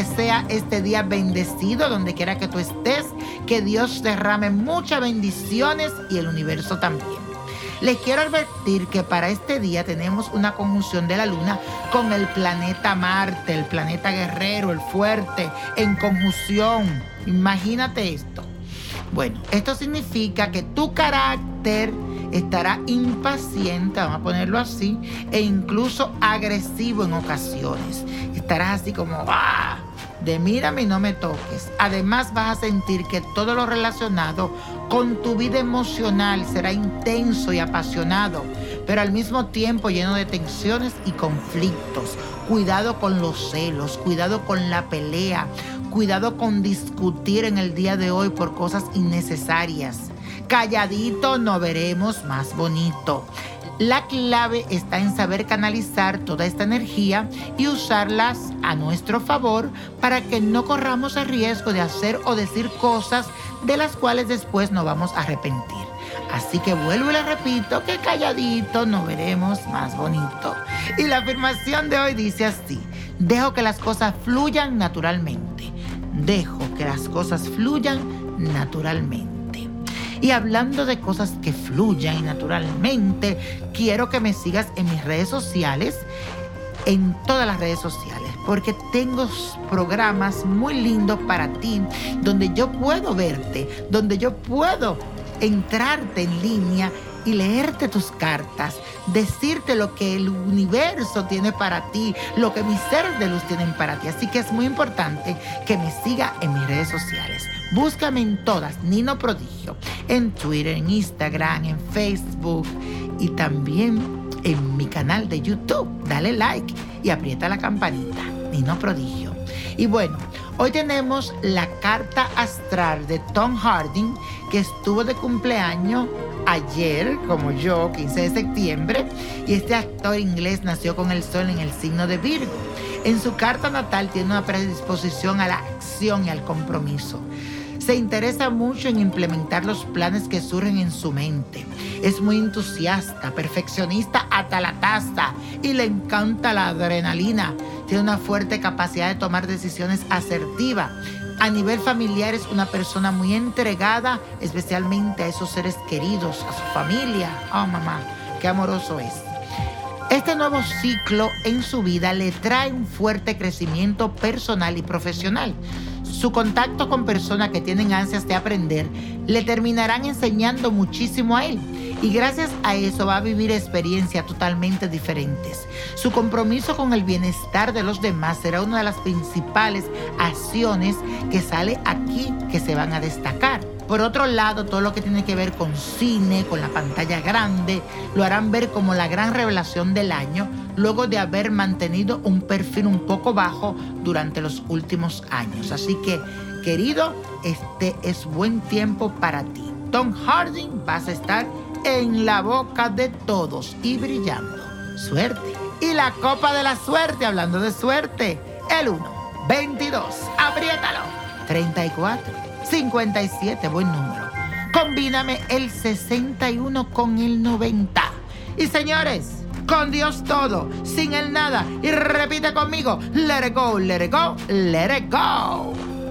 sea este día bendecido donde quiera que tú estés. Que Dios derrame muchas bendiciones y el universo también. Les quiero advertir que para este día tenemos una conjunción de la luna con el planeta Marte, el planeta guerrero, el fuerte, en conjunción. Imagínate esto. Bueno, esto significa que tu carácter estará impaciente, vamos a ponerlo así, e incluso agresivo en ocasiones. Estarás así como, ¡ah! De mírame y no me toques. Además vas a sentir que todo lo relacionado con tu vida emocional será intenso y apasionado, pero al mismo tiempo lleno de tensiones y conflictos. Cuidado con los celos, cuidado con la pelea, cuidado con discutir en el día de hoy por cosas innecesarias. Calladito no veremos más bonito. La clave está en saber canalizar toda esta energía y usarlas a nuestro favor para que no corramos el riesgo de hacer o decir cosas de las cuales después nos vamos a arrepentir. Así que vuelvo y le repito que calladito nos veremos más bonito. Y la afirmación de hoy dice así, dejo que las cosas fluyan naturalmente. Dejo que las cosas fluyan naturalmente. Y hablando de cosas que fluyan naturalmente, quiero que me sigas en mis redes sociales, en todas las redes sociales, porque tengo programas muy lindos para ti, donde yo puedo verte, donde yo puedo entrarte en línea y leerte tus cartas, decirte lo que el universo tiene para ti, lo que mis seres de luz tienen para ti. Así que es muy importante que me siga en mis redes sociales. Búscame en todas, Nino Prodigio, en Twitter, en Instagram, en Facebook y también en mi canal de YouTube. Dale like y aprieta la campanita, Nino Prodigio. Y bueno, hoy tenemos la carta astral de Tom Harding, que estuvo de cumpleaños ayer, como yo, 15 de septiembre, y este actor inglés nació con el sol en el signo de Virgo. En su carta natal tiene una predisposición a la acción y al compromiso. Se interesa mucho en implementar los planes que surgen en su mente. Es muy entusiasta, perfeccionista hasta la taza y le encanta la adrenalina. Tiene una fuerte capacidad de tomar decisiones asertivas a nivel familiar es una persona muy entregada, especialmente a esos seres queridos, a su familia. Oh, mamá, qué amoroso es. Este nuevo ciclo en su vida le trae un fuerte crecimiento personal y profesional. Su contacto con personas que tienen ansias de aprender le terminarán enseñando muchísimo a él y gracias a eso va a vivir experiencias totalmente diferentes. Su compromiso con el bienestar de los demás será una de las principales acciones que sale aquí que se van a destacar. Por otro lado, todo lo que tiene que ver con cine, con la pantalla grande, lo harán ver como la gran revelación del año, luego de haber mantenido un perfil un poco bajo durante los últimos años. Así que, querido, este es buen tiempo para ti. Tom Harding vas a estar en la boca de todos y brillando. Suerte. Y la copa de la suerte, hablando de suerte, el 1, 22, apriétalo, 34, 57, buen número. Combíname el 61 con el 90. Y señores, con Dios todo, sin el nada. Y repite conmigo, let it go, let it go, let it go.